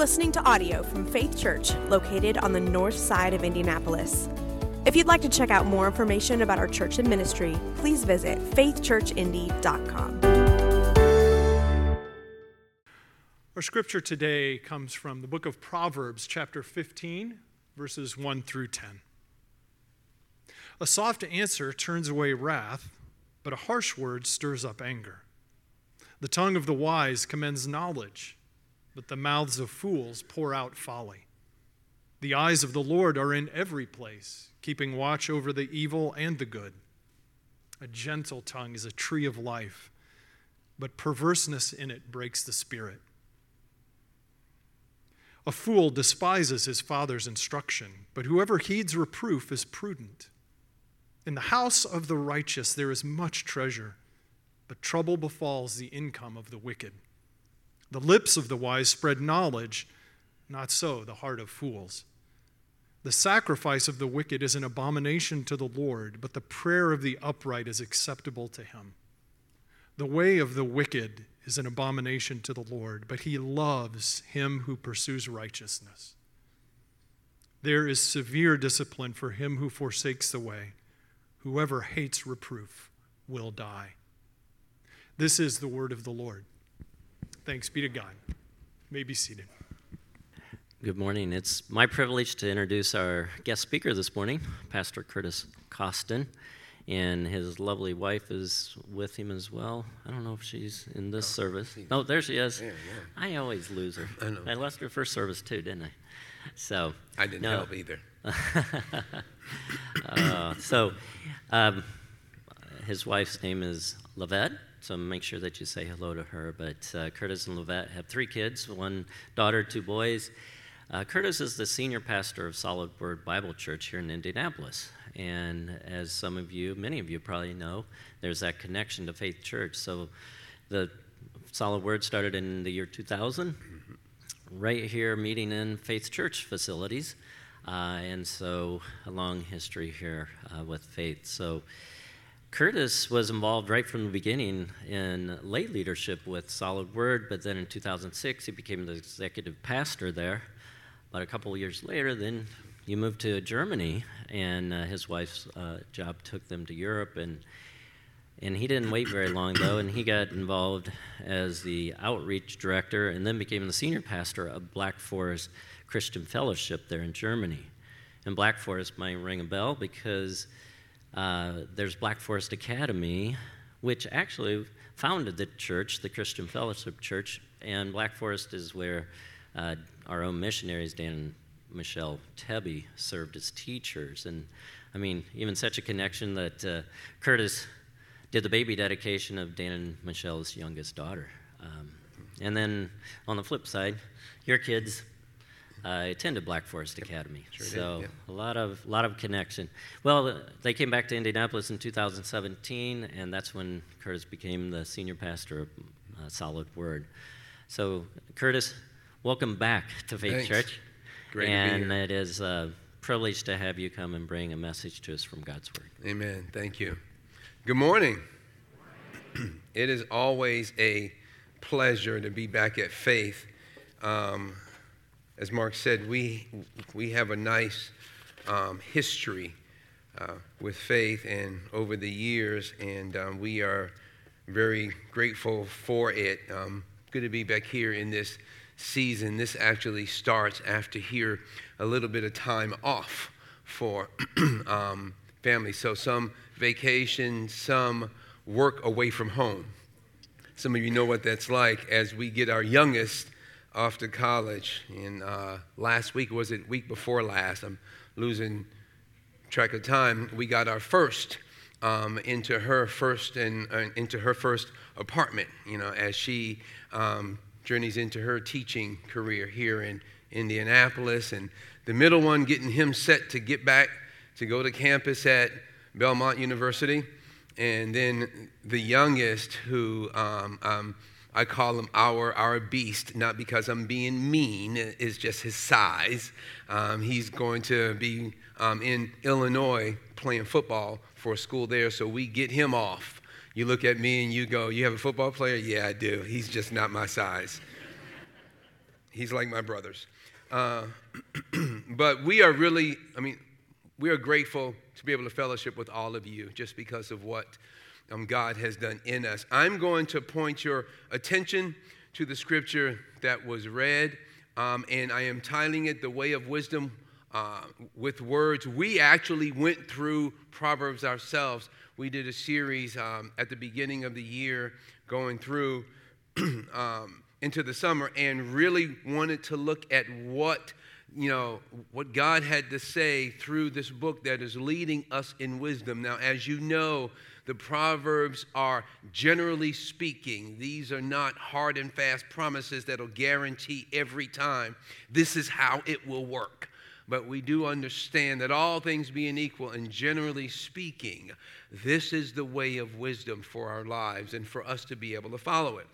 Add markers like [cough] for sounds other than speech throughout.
listening to audio from Faith Church, located on the north side of Indianapolis. If you'd like to check out more information about our church and ministry, please visit faithchurchindy.com. Our scripture today comes from the book of Proverbs, chapter 15, verses 1 through 10. A soft answer turns away wrath, but a harsh word stirs up anger. The tongue of the wise commends knowledge, but the mouths of fools pour out folly. The eyes of the Lord are in every place, keeping watch over the evil and the good. A gentle tongue is a tree of life, but perverseness in it breaks the spirit. A fool despises his father's instruction, but whoever heeds reproof is prudent. In the house of the righteous there is much treasure, but trouble befalls the income of the wicked. The lips of the wise spread knowledge, not so the heart of fools. The sacrifice of the wicked is an abomination to the Lord, but the prayer of the upright is acceptable to him. The way of the wicked is an abomination to the Lord, but he loves him who pursues righteousness. There is severe discipline for him who forsakes the way. Whoever hates reproof will die. This is the word of the Lord. Thanks be to God. You may be seated. Good morning. It's my privilege to introduce our guest speaker this morning, Pastor Curtis Costin, and his lovely wife is with him as well. I don't know if she's in this oh, service. Oh, there she is. Yeah, yeah. I always lose her. I know. I lost her first service too, didn't I? So I didn't no. help either. [laughs] uh, so, um, his wife's name is Lavette, so make sure that you say hello to her. But uh, Curtis and Lavette have three kids one daughter, two boys. Uh, Curtis is the senior pastor of Solid Word Bible Church here in Indianapolis. And as some of you, many of you probably know, there's that connection to Faith Church. So the Solid Word started in the year 2000, right here meeting in Faith Church facilities. Uh, and so a long history here uh, with Faith. So Curtis was involved right from the beginning in lay leadership with Solid Word, but then in 2006 he became the executive pastor there. But a couple years later, then you moved to Germany, and uh, his wife's uh, job took them to Europe, and and he didn't wait very long though, and he got involved as the outreach director, and then became the senior pastor of Black Forest Christian Fellowship there in Germany. And Black Forest might ring a bell because uh, there's Black Forest Academy, which actually founded the church, the Christian Fellowship Church, and Black Forest is where uh, our own missionaries, Dan and Michelle Tebby, served as teachers. And I mean, even such a connection that uh, Curtis did the baby dedication of Dan and Michelle's youngest daughter. Um, and then on the flip side, your kids I attended Black Forest Academy, sure so did, a lot of lot of connection. Well, they came back to Indianapolis in 2017, and that's when Curtis became the senior pastor of uh, Solid Word. So, Curtis, welcome back [laughs] to Faith Thanks. Church. Great and it is a privilege to have you come and bring a message to us from God's Word. Amen. Thank you. Good morning. [clears throat] it is always a pleasure to be back at Faith. Um, as Mark said, we, we have a nice um, history uh, with faith and over the years, and um, we are very grateful for it. Um, good to be back here in this season. This actually starts after here a little bit of time off for [clears throat] um, family. So some vacation, some work away from home. Some of you know what that's like as we get our youngest to college. And uh, last week, was it week before last? I'm losing track of time. We got our first um, into her first and uh, into her first apartment. You know, as she um, journeys into her teaching career here in Indianapolis, and the middle one getting him set to get back to go to campus at Belmont University, and then the youngest who um I call him our, our beast, not because I'm being mean, it's just his size. Um, he's going to be um, in Illinois playing football for a school there, so we get him off. You look at me and you go, You have a football player? Yeah, I do. He's just not my size. He's like my brothers. Uh, [clears throat] but we are really, I mean, we are grateful to be able to fellowship with all of you just because of what um, God has done in us. I'm going to point your attention to the scripture that was read, um, and I am titling it The Way of Wisdom uh, with Words. We actually went through Proverbs ourselves. We did a series um, at the beginning of the year going through [clears throat] um, into the summer and really wanted to look at what you know what God had to say through this book that is leading us in wisdom. Now, as you know, the Proverbs are generally speaking, these are not hard and fast promises that'll guarantee every time this is how it will work. But we do understand that all things being equal, and generally speaking, this is the way of wisdom for our lives and for us to be able to follow it.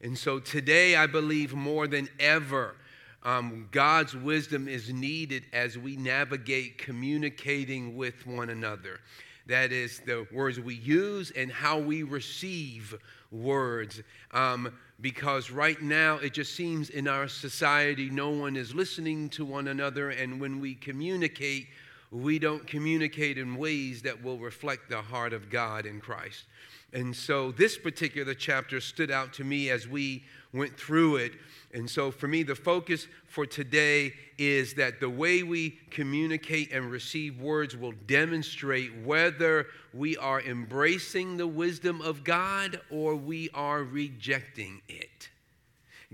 And so today, I believe more than ever, um, God's wisdom is needed as we navigate communicating with one another. That is the words we use and how we receive words. Um, because right now it just seems in our society no one is listening to one another, and when we communicate, we don't communicate in ways that will reflect the heart of God in Christ. And so this particular chapter stood out to me as we went through it. And so for me, the focus for today is that the way we communicate and receive words will demonstrate whether we are embracing the wisdom of God or we are rejecting it.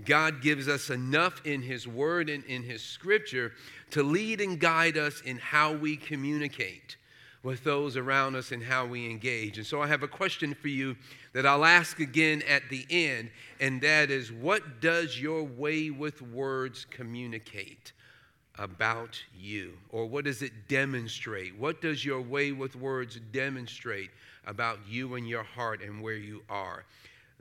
God gives us enough in His Word and in His Scripture to lead and guide us in how we communicate with those around us and how we engage. And so I have a question for you that I'll ask again at the end, and that is what does your way with words communicate about you? Or what does it demonstrate? What does your way with words demonstrate about you and your heart and where you are?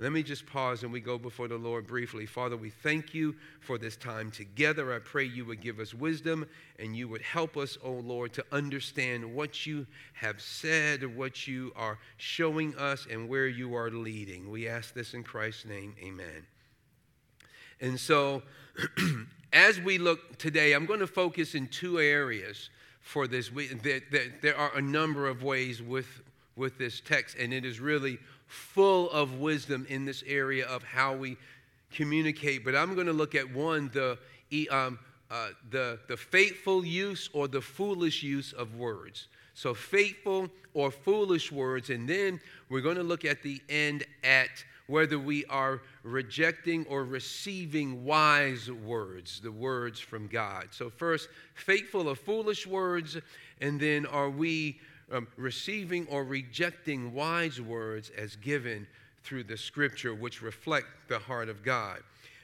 Let me just pause and we go before the Lord briefly. Father, we thank you for this time together. I pray you would give us wisdom and you would help us, oh Lord, to understand what you have said, what you are showing us, and where you are leading. We ask this in Christ's name. Amen. And so, [clears throat] as we look today, I'm going to focus in two areas for this. we There, there are a number of ways with, with this text, and it is really full of wisdom in this area of how we communicate. But I'm going to look at one the, um, uh, the, the faithful use or the foolish use of words. So, faithful or foolish words. And then we're going to look at the end at whether we are rejecting or receiving wise words, the words from God. So, first, faithful or foolish words, and then are we um, receiving or rejecting wise words as given through the scripture, which reflect the heart of God.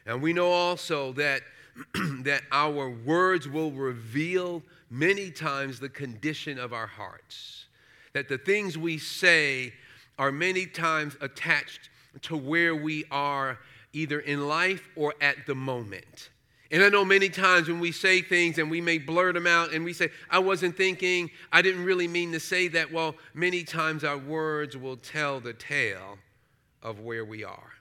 And we know also that, [clears throat] that our words will reveal many times the condition of our hearts. That the things we say are many times attached to where we are either in life or at the moment. And I know many times when we say things and we may blurt them out and we say, I wasn't thinking, I didn't really mean to say that. Well, many times our words will tell the tale of where we are.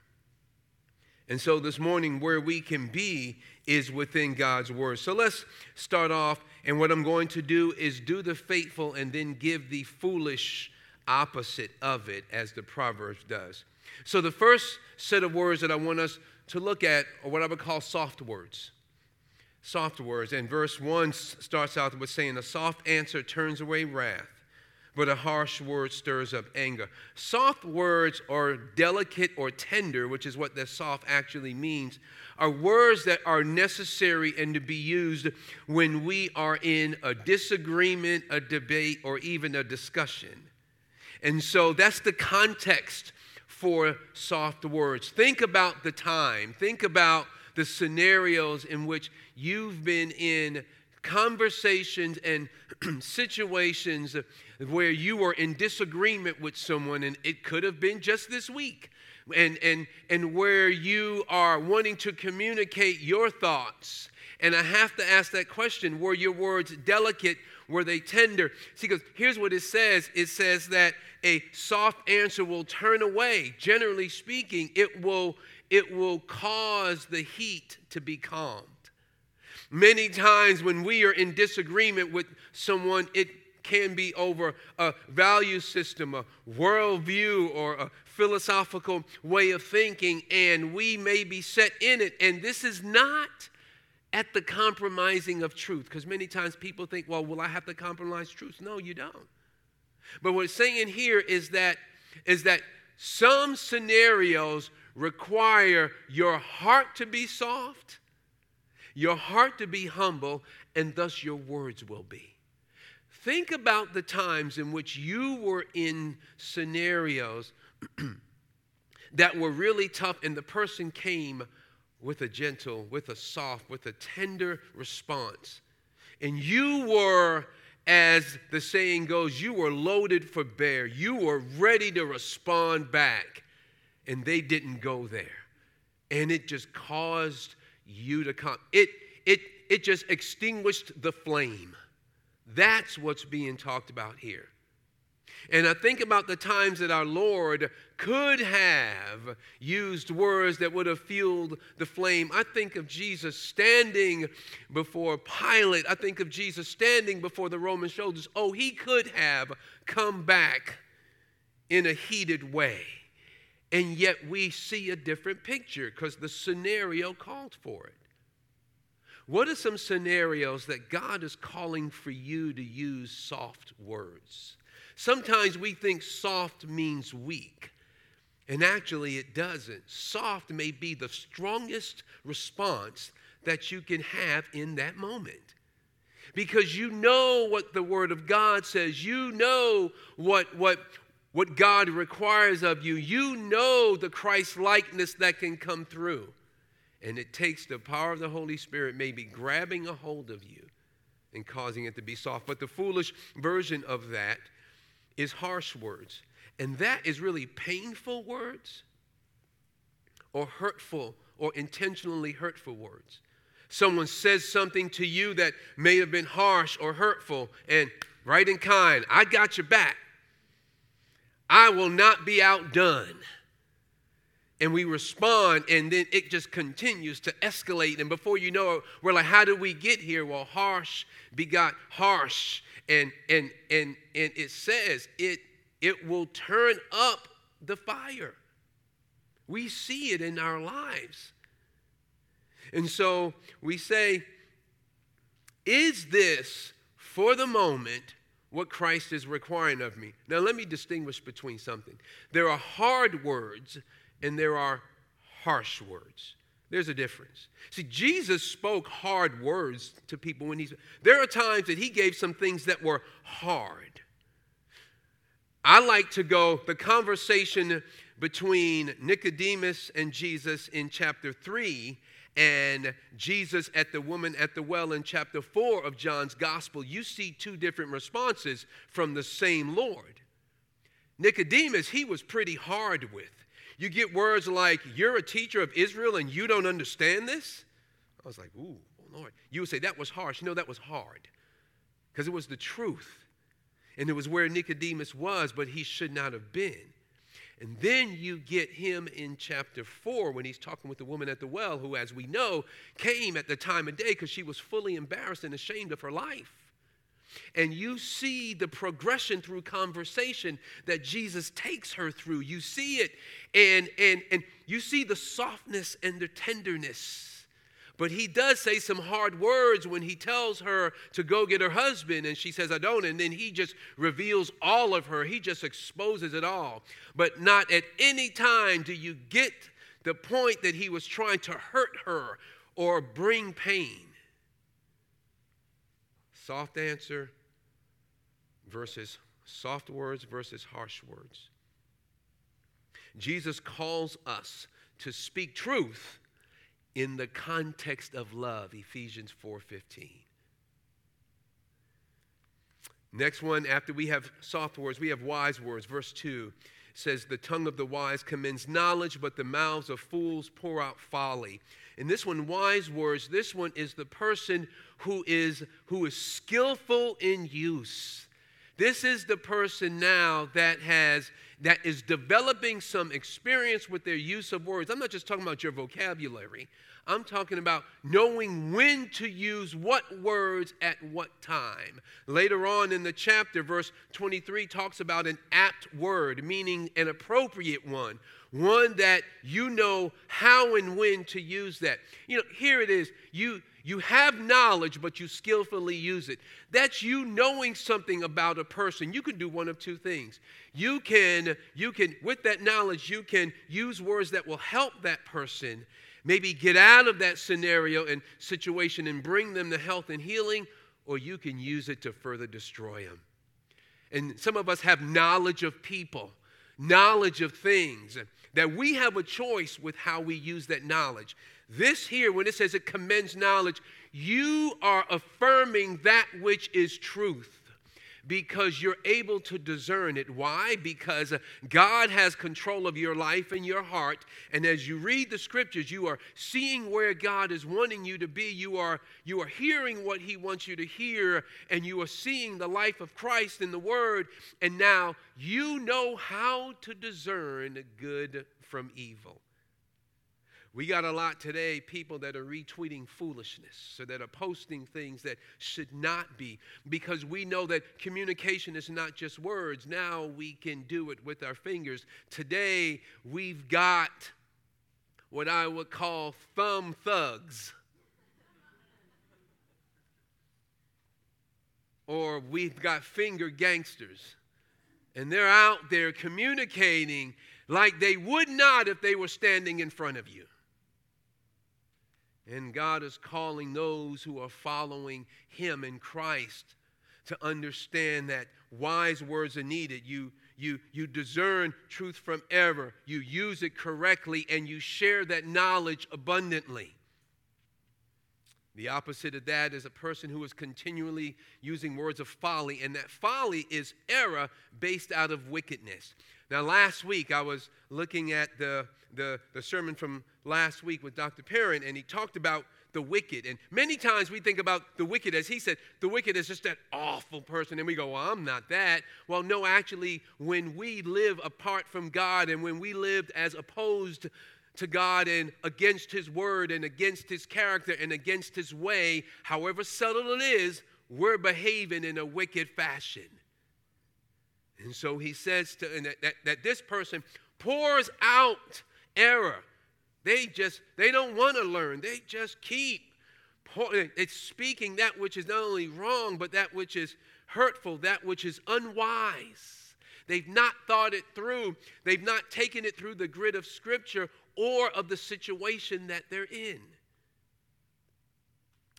And so this morning, where we can be is within God's word. So let's start off. And what I'm going to do is do the faithful and then give the foolish opposite of it, as the Proverbs does. So the first set of words that I want us to look at are what I would call soft words soft words. And verse 1 starts out with saying, A soft answer turns away wrath, but a harsh word stirs up anger. Soft words are delicate or tender, which is what the soft actually means, are words that are necessary and to be used when we are in a disagreement, a debate, or even a discussion. And so that's the context for soft words. Think about the time. Think about the scenarios in which you've been in conversations and [clears throat] situations where you were in disagreement with someone, and it could have been just this week. And, and, and where you are wanting to communicate your thoughts. And I have to ask that question were your words delicate? Were they tender? See, because here's what it says it says that a soft answer will turn away. Generally speaking, it will it will cause the heat to be calmed. Many times when we are in disagreement with someone, it can be over a value system, a worldview, or a philosophical way of thinking, and we may be set in it. And this is not at the compromising of truth, because many times people think, well, will I have to compromise truth? No, you don't. But what it's saying here is that is that some scenarios require your heart to be soft your heart to be humble, and thus your words will be. Think about the times in which you were in scenarios [clears throat] that were really tough, and the person came with a gentle, with a soft, with a tender response. And you were, as the saying goes, you were loaded for bear. You were ready to respond back, and they didn't go there. And it just caused you to come. It, it, it just extinguished the flame. That's what's being talked about here. And I think about the times that our Lord could have used words that would have fueled the flame. I think of Jesus standing before Pilate. I think of Jesus standing before the Roman soldiers. Oh, he could have come back in a heated way. And yet we see a different picture because the scenario called for it. What are some scenarios that God is calling for you to use soft words? Sometimes we think soft means weak, and actually it doesn't. Soft may be the strongest response that you can have in that moment. Because you know what the Word of God says. You know what, what, what God requires of you. You know the Christ likeness that can come through. And it takes the power of the Holy Spirit maybe grabbing a hold of you and causing it to be soft. But the foolish version of that is harsh words. And that is really painful words or hurtful or intentionally hurtful words. Someone says something to you that may have been harsh or hurtful, and right in kind, I got your back. I will not be outdone. And we respond, and then it just continues to escalate. And before you know it, we're like, how did we get here? Well, harsh begot harsh. And and and and it says it it will turn up the fire. We see it in our lives. And so we say, is this for the moment what Christ is requiring of me. Now, let me distinguish between something. There are hard words and there are harsh words. There's a difference. See, Jesus spoke hard words to people when he's. There are times that he gave some things that were hard. I like to go the conversation between Nicodemus and Jesus in chapter 3 and Jesus at the woman at the well in chapter 4 of John's gospel, you see two different responses from the same Lord. Nicodemus, he was pretty hard with. You get words like, You're a teacher of Israel and you don't understand this? I was like, Ooh, oh, Lord. You would say, That was harsh. No, that was hard because it was the truth. And it was where Nicodemus was, but he should not have been. And then you get him in chapter 4 when he's talking with the woman at the well, who, as we know, came at the time of day because she was fully embarrassed and ashamed of her life. And you see the progression through conversation that Jesus takes her through. You see it, and, and, and you see the softness and the tenderness but he does say some hard words when he tells her to go get her husband, and she says, I don't. And then he just reveals all of her, he just exposes it all. But not at any time do you get the point that he was trying to hurt her or bring pain. Soft answer versus soft words versus harsh words. Jesus calls us to speak truth in the context of love, Ephesians 4:15. Next one, after we have soft words, we have wise words. Verse 2 says, The tongue of the wise commends knowledge, but the mouths of fools pour out folly. And this one, wise words, this one is the person who is, who is skillful in use. This is the person now that has that is developing some experience with their use of words. I'm not just talking about your vocabulary. I'm talking about knowing when to use what words at what time. Later on in the chapter, verse 23 talks about an apt word, meaning an appropriate one, one that you know how and when to use that. You know, here it is. You you have knowledge, but you skillfully use it. That's you knowing something about a person. You can do one of two things. You can, you can, with that knowledge, you can use words that will help that person maybe get out of that scenario and situation and bring them to health and healing, or you can use it to further destroy them. And some of us have knowledge of people, knowledge of things, that we have a choice with how we use that knowledge. This here, when it says it commends knowledge, you are affirming that which is truth because you're able to discern it. Why? Because uh, God has control of your life and your heart. And as you read the scriptures, you are seeing where God is wanting you to be. You are, you are hearing what He wants you to hear, and you are seeing the life of Christ in the Word. And now you know how to discern good from evil. We got a lot today, people that are retweeting foolishness, so that are posting things that should not be, because we know that communication is not just words. Now we can do it with our fingers. Today, we've got what I would call thumb thugs. or we've got finger gangsters. And they're out there communicating like they would not if they were standing in front of you. And God is calling those who are following Him in Christ to understand that wise words are needed. You, you, you discern truth from error, you use it correctly, and you share that knowledge abundantly. The opposite of that is a person who is continually using words of folly, and that folly is error based out of wickedness. Now, last week I was looking at the, the, the sermon from last week with Dr. Perrin, and he talked about the wicked. And many times we think about the wicked, as he said, the wicked is just that awful person. And we go, well, I'm not that. Well, no, actually, when we live apart from God and when we lived as opposed to God and against his word and against his character and against his way, however subtle it is, we're behaving in a wicked fashion. And so he says to, that, that, that this person pours out error. They just, they don't want to learn. They just keep, it's eh, speaking that which is not only wrong, but that which is hurtful, that which is unwise. They've not thought it through. They've not taken it through the grid of Scripture or of the situation that they're in.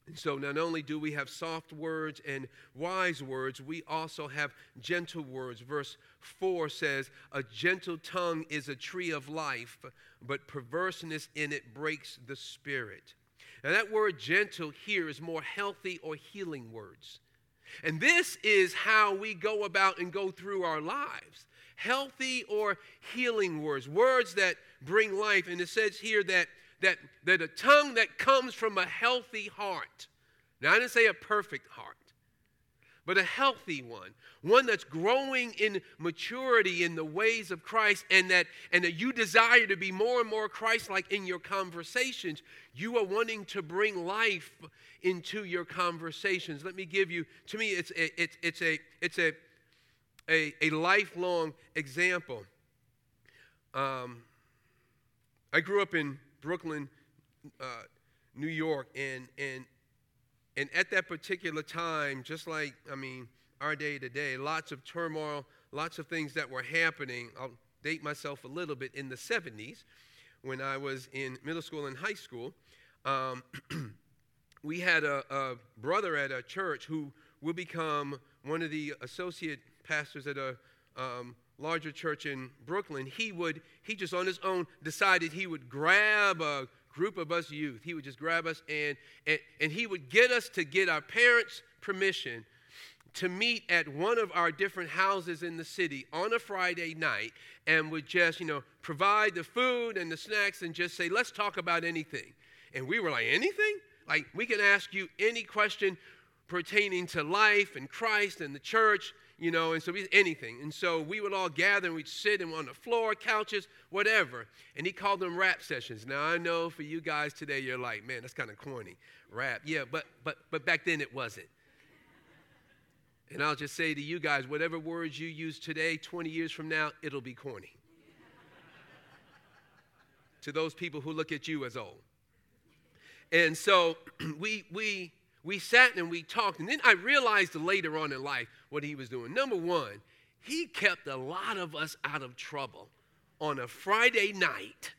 And so, not only do we have soft words and wise words, we also have gentle words. Verse 4 says, A gentle tongue is a tree of life, but perverseness in it breaks the spirit. Now, that word gentle here is more healthy or healing words. And this is how we go about and go through our lives healthy or healing words, words that bring life. And it says here that that, that a tongue that comes from a healthy heart. Now, I didn't say a perfect heart, but a healthy one, one that's growing in maturity in the ways of Christ, and that, and that you desire to be more and more Christ like in your conversations. You are wanting to bring life into your conversations. Let me give you, to me, it's a, it's, it's a, it's a, a, a lifelong example. Um, I grew up in Brooklyn, uh, New York, and, and, and at that particular time, just like, I mean, our day to day, lots of turmoil, lots of things that were happening. I'll date myself a little bit in the 70s when I was in middle school and high school. Um, [clears throat] we had a, a, brother at a church who will become one of the associate pastors at a um, larger church in Brooklyn, he would, he just on his own decided he would grab a group of us youth. He would just grab us and, and, and he would get us to get our parents' permission to meet at one of our different houses in the city on a Friday night and would just, you know, provide the food and the snacks and just say, let's talk about anything. And we were like, anything? Like, we can ask you any question pertaining to life and Christ and the church you know, and so we, anything. And so we would all gather and we'd sit and on the floor, couches, whatever. And he called them rap sessions. Now I know for you guys today, you're like, man, that's kind of corny, rap. Yeah, but but but back then it wasn't. And I'll just say to you guys, whatever words you use today, 20 years from now, it'll be corny. [laughs] to those people who look at you as old. And so [clears throat] we we we sat and we talked. And then I realized later on in life what he was doing. Number one, he kept a lot of us out of trouble on a Friday night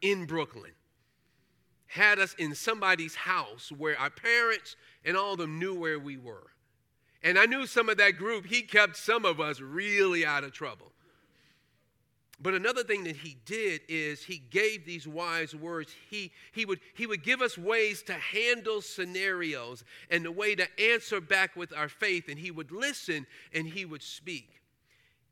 in Brooklyn. Had us in somebody's house where our parents and all of them knew where we were. And I knew some of that group, he kept some of us really out of trouble. But another thing that he did is he gave these wise words. He, he, would, he would give us ways to handle scenarios and the way to answer back with our faith. And he would listen and he would speak.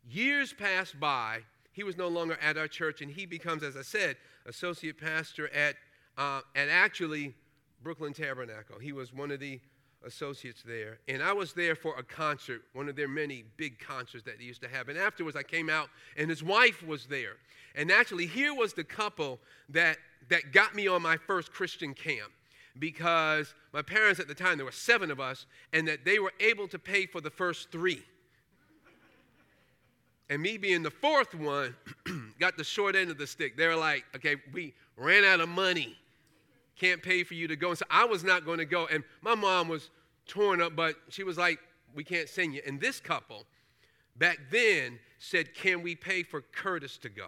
Years passed by. He was no longer at our church, and he becomes, as I said, associate pastor at, uh, at actually Brooklyn Tabernacle. He was one of the associates there. And I was there for a concert, one of their many big concerts that they used to have. And afterwards, I came out, and his wife was there. And actually, here was the couple that, that got me on my first Christian camp because my parents at the time, there were seven of us, and that they were able to pay for the first three. And me being the fourth one, [clears throat] got the short end of the stick. They were like, okay, we ran out of money can't pay for you to go. And so I was not going to go. And my mom was torn up, but she was like, we can't send you. And this couple back then said, can we pay for Curtis to go?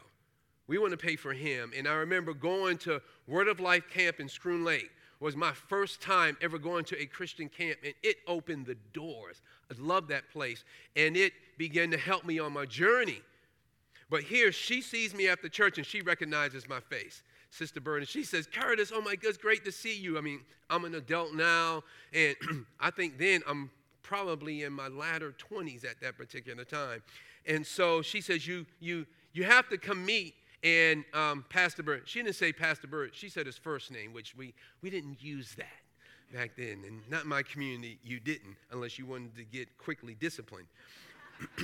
We want to pay for him. And I remember going to Word of Life camp in Schroon Lake was my first time ever going to a Christian camp, and it opened the doors. I love that place. And it began to help me on my journey. But here, she sees me after church and she recognizes my face. Sister Bird, and she says, Curtis, oh my God, it's great to see you. I mean, I'm an adult now, and [clears throat] I think then I'm probably in my latter 20s at that particular time. And so she says, You, you, you have to come meet. And um, Pastor Bird, she didn't say Pastor Bird, she said his first name, which we, we didn't use that back then. And not my community, you didn't, unless you wanted to get quickly disciplined. [clears throat]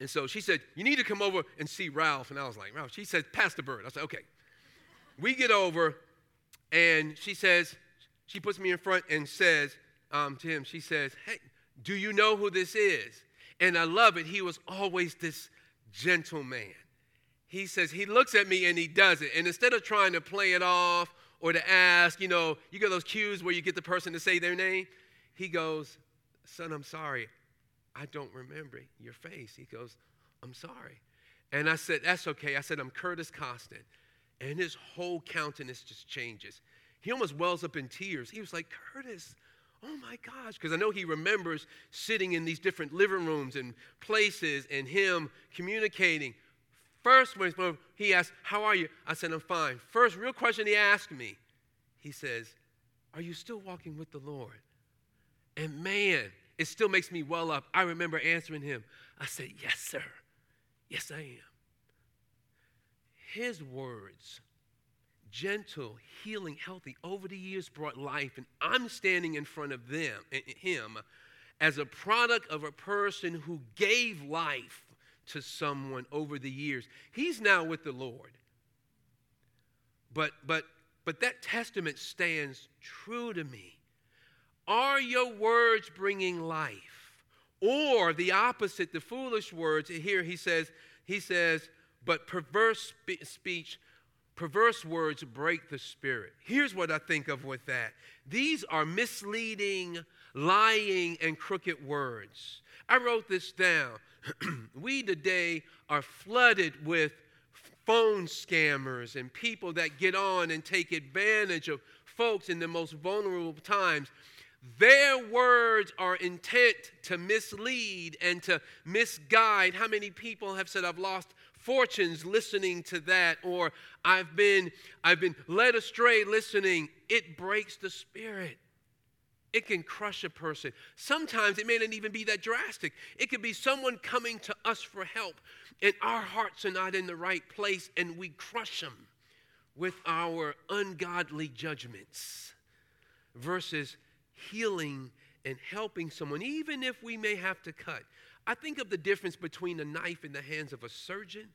and so she said, You need to come over and see Ralph. And I was like, Ralph, she said, Pastor Bird. I said, Okay we get over, and she says, she puts me in front and says um, to him, she says, Hey, do you know who this is? And I love it. He was always this gentle man. He says, he looks at me and he does it. And instead of trying to play it off or to ask, you know, you get those cues where you get the person to say their name, he goes, Son, I'm sorry. I don't remember your face. He goes, I'm sorry. And I said, That's okay. I said, I'm Curtis Costin and his whole countenance just changes. He almost wells up in tears. He was like, Curtis, oh my gosh. Because I know he remembers sitting in these different living rooms and places and him communicating. First, when he asked, How are you? I said, I'm fine. First, real question he asked me, he says, Are you still walking with the Lord? And man, it still makes me well up. I remember answering him. I said, Yes, sir. Yes, I am his words, gentle, healing, healthy, over the years brought life. And I'm standing in front of them, eh, eh, him, as a product of a person who gave life to someone over the years. He's now with the Lord. But, but, but that testament stands true to me. Are your words bringing life? Or the opposite, the foolish words, here he says, he says, but perverse spe- speech, perverse words break the spirit. Here's what I think of with that these are misleading, lying, and crooked words. I wrote this down. [clears throat] we today are flooded with phone scammers and people that get on and take advantage of folks in the most vulnerable times. Their words are intent to mislead and to misguide. How many people have said, I've lost fortunes listening to that or I've been I've been led astray listening it breaks the spirit. It can crush a person. Sometimes it may not even be that drastic. It could be someone coming to us for help and our hearts are not in the right place and we crush them with our ungodly judgments versus healing and helping someone even if we may have to cut I think of the difference between a knife in the hands of a surgeon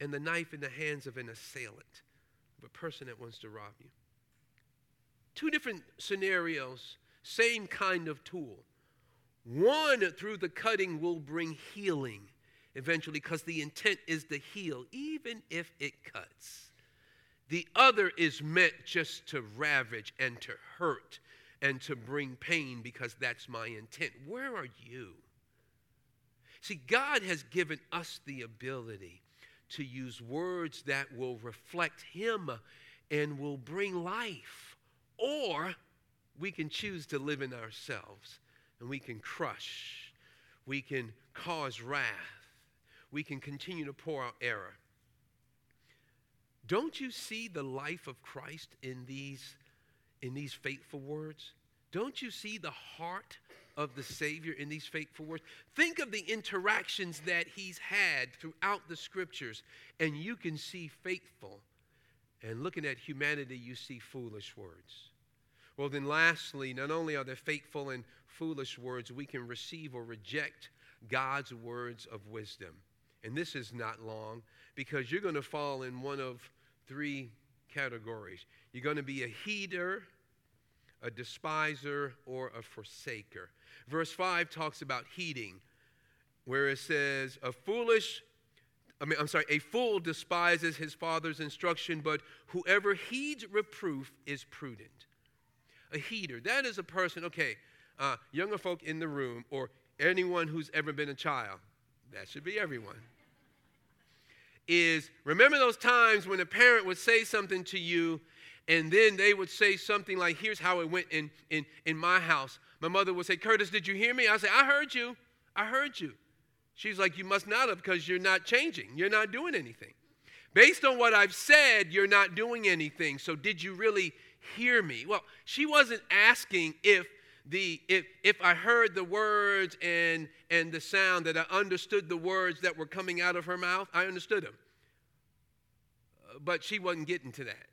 and the knife in the hands of an assailant, of a person that wants to rob you. Two different scenarios, same kind of tool. One through the cutting will bring healing eventually because the intent is to heal, even if it cuts. The other is meant just to ravage and to hurt and to bring pain because that's my intent. Where are you? See, God has given us the ability to use words that will reflect Him and will bring life. Or we can choose to live in ourselves and we can crush, we can cause wrath, we can continue to pour out error. Don't you see the life of Christ in these, in these faithful words? Don't you see the heart of the Savior in these faithful words? Think of the interactions that he's had throughout the scriptures, and you can see faithful. And looking at humanity, you see foolish words. Well, then, lastly, not only are there faithful and foolish words, we can receive or reject God's words of wisdom. And this is not long because you're going to fall in one of three categories. You're going to be a heeder a despiser, or a forsaker. Verse 5 talks about heeding, where it says, A foolish, I mean, I'm sorry, a fool despises his father's instruction, but whoever heeds reproof is prudent. A heeder, that is a person, okay, uh, younger folk in the room, or anyone who's ever been a child, that should be everyone is remember those times when a parent would say something to you and then they would say something like, Here's how it went in, in, in my house. My mother would say, Curtis, did you hear me? I say, I heard you. I heard you. She's like, You must not have because you're not changing. You're not doing anything. Based on what I've said, you're not doing anything. So did you really hear me? Well, she wasn't asking if the if if I heard the words and and the sound that I understood the words that were coming out of her mouth, I understood them. Uh, but she wasn't getting to that.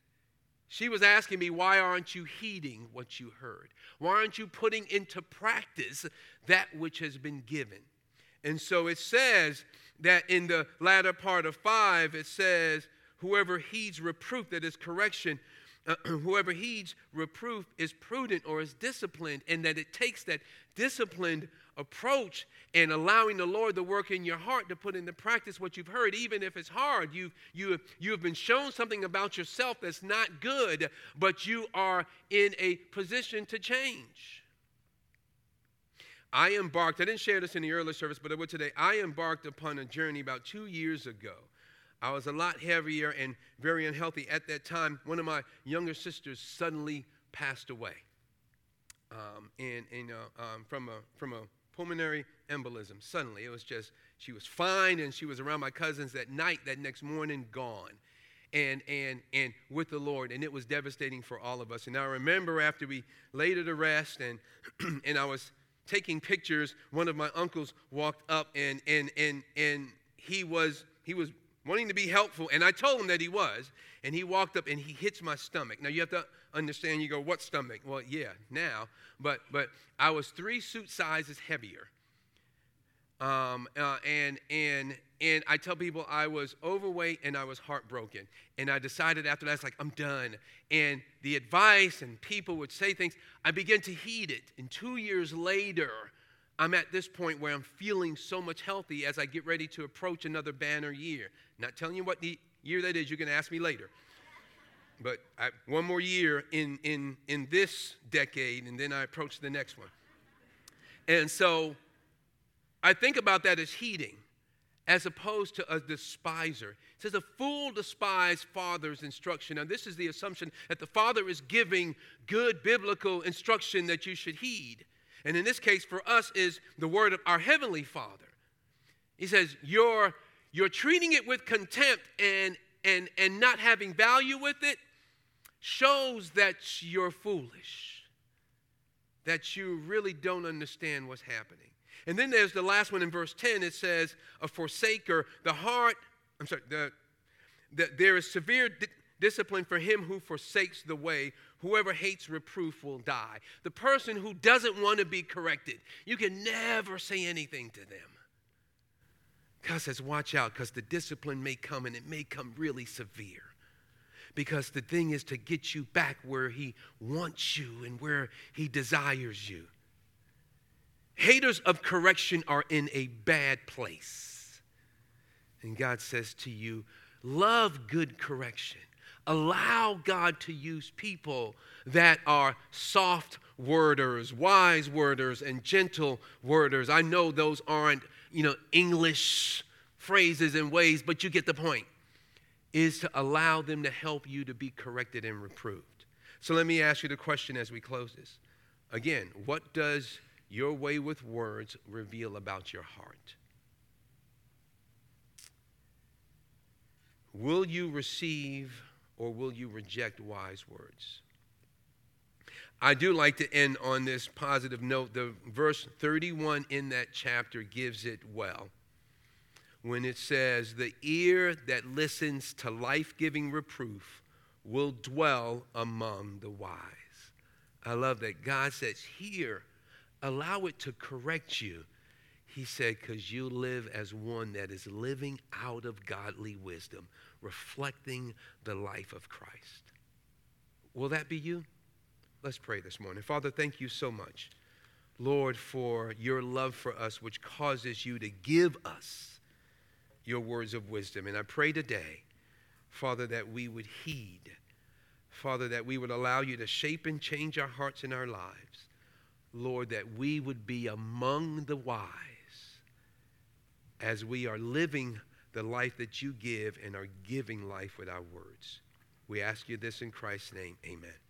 She was asking me, why aren't you heeding what you heard? Why aren't you putting into practice that which has been given? And so it says that in the latter part of five, it says, whoever heeds reproof, that is correction, [clears throat] whoever heeds reproof is prudent or is disciplined, and that it takes that disciplined approach and allowing the Lord to work in your heart to put into practice what you've heard, even if it's hard. You, you, you have been shown something about yourself that's not good, but you are in a position to change. I embarked, I didn't share this in the earlier service, but I would today. I embarked upon a journey about two years ago I was a lot heavier and very unhealthy at that time. One of my younger sisters suddenly passed away um, uh, um, from, a, from a pulmonary embolism. Suddenly, it was just, she was fine and she was around my cousins that night, that next morning, gone. And, and, and with the Lord, and it was devastating for all of us. And I remember after we laid her to rest and, [clears throat] and I was taking pictures, one of my uncles walked up and, and, and, and he was, he was wanting to be helpful. And I told him that he was. And he walked up and he hits my stomach. Now you have to understand, you go, what stomach? Well, yeah, now. But but I was three suit sizes heavier. Um, uh, and and and I tell people I was overweight and I was heartbroken. And I decided after that, it's like, I'm done. And the advice and people would say things, I began to heed it. And two years later, I'm at this point where I'm feeling so much healthy as I get ready to approach another banner year. Not telling you what the year that is, you're going to ask me later. [laughs] But I, one more year in, in, in this decade, and then I approach the next one. And so I think about that as heeding as opposed to a despiser. It says, A fool despise father's instruction. Now, this is the assumption that the father is giving good biblical instruction that you should heed and in this case for us is the word of our heavenly Father. He says, You're, you're treating it with contempt and, and, and not having value with it shows that you're foolish, that you really don't understand what's happening. And then there's the last one in verse 10. It says, A forsaker, the heart, I'm sorry, the, the, there is severe discipline for him who forsakes the way. Whoever hates reproof will die. The person who doesn't want to be corrected, you can never say anything to them. God says, watch out, because the discipline may come and it may come really severe. Because the thing is to get you back where He wants you and where He desires you. Haters of correction are in a bad place. And God says to you, love good correction. Allow God to use people that are soft worders, wise worders, and gentle worders. I know those aren't, you know, English phrases and ways, but you get the point. Is to allow them to help you to be corrected and reproved. So let me ask you the question as we close this. Again, what does your way with words reveal about your heart? Will you receive or will you reject wise words? I do like to end on this positive note. The verse 31 in that chapter gives it well when it says, The ear that listens to life giving reproof will dwell among the wise. I love that. God says, Here, allow it to correct you. He said, because you live as one that is living out of godly wisdom, reflecting the life of Christ. Will that be you? Let's pray this morning. Father, thank you so much, Lord, for your love for us, which causes you to give us your words of wisdom. And I pray today, Father, that we would heed, Father, that we would allow you to shape and change our hearts and our lives. Lord, that we would be among the wise as we are living the life that you give and are giving life with our words. We ask you this in Christ's name. Amen.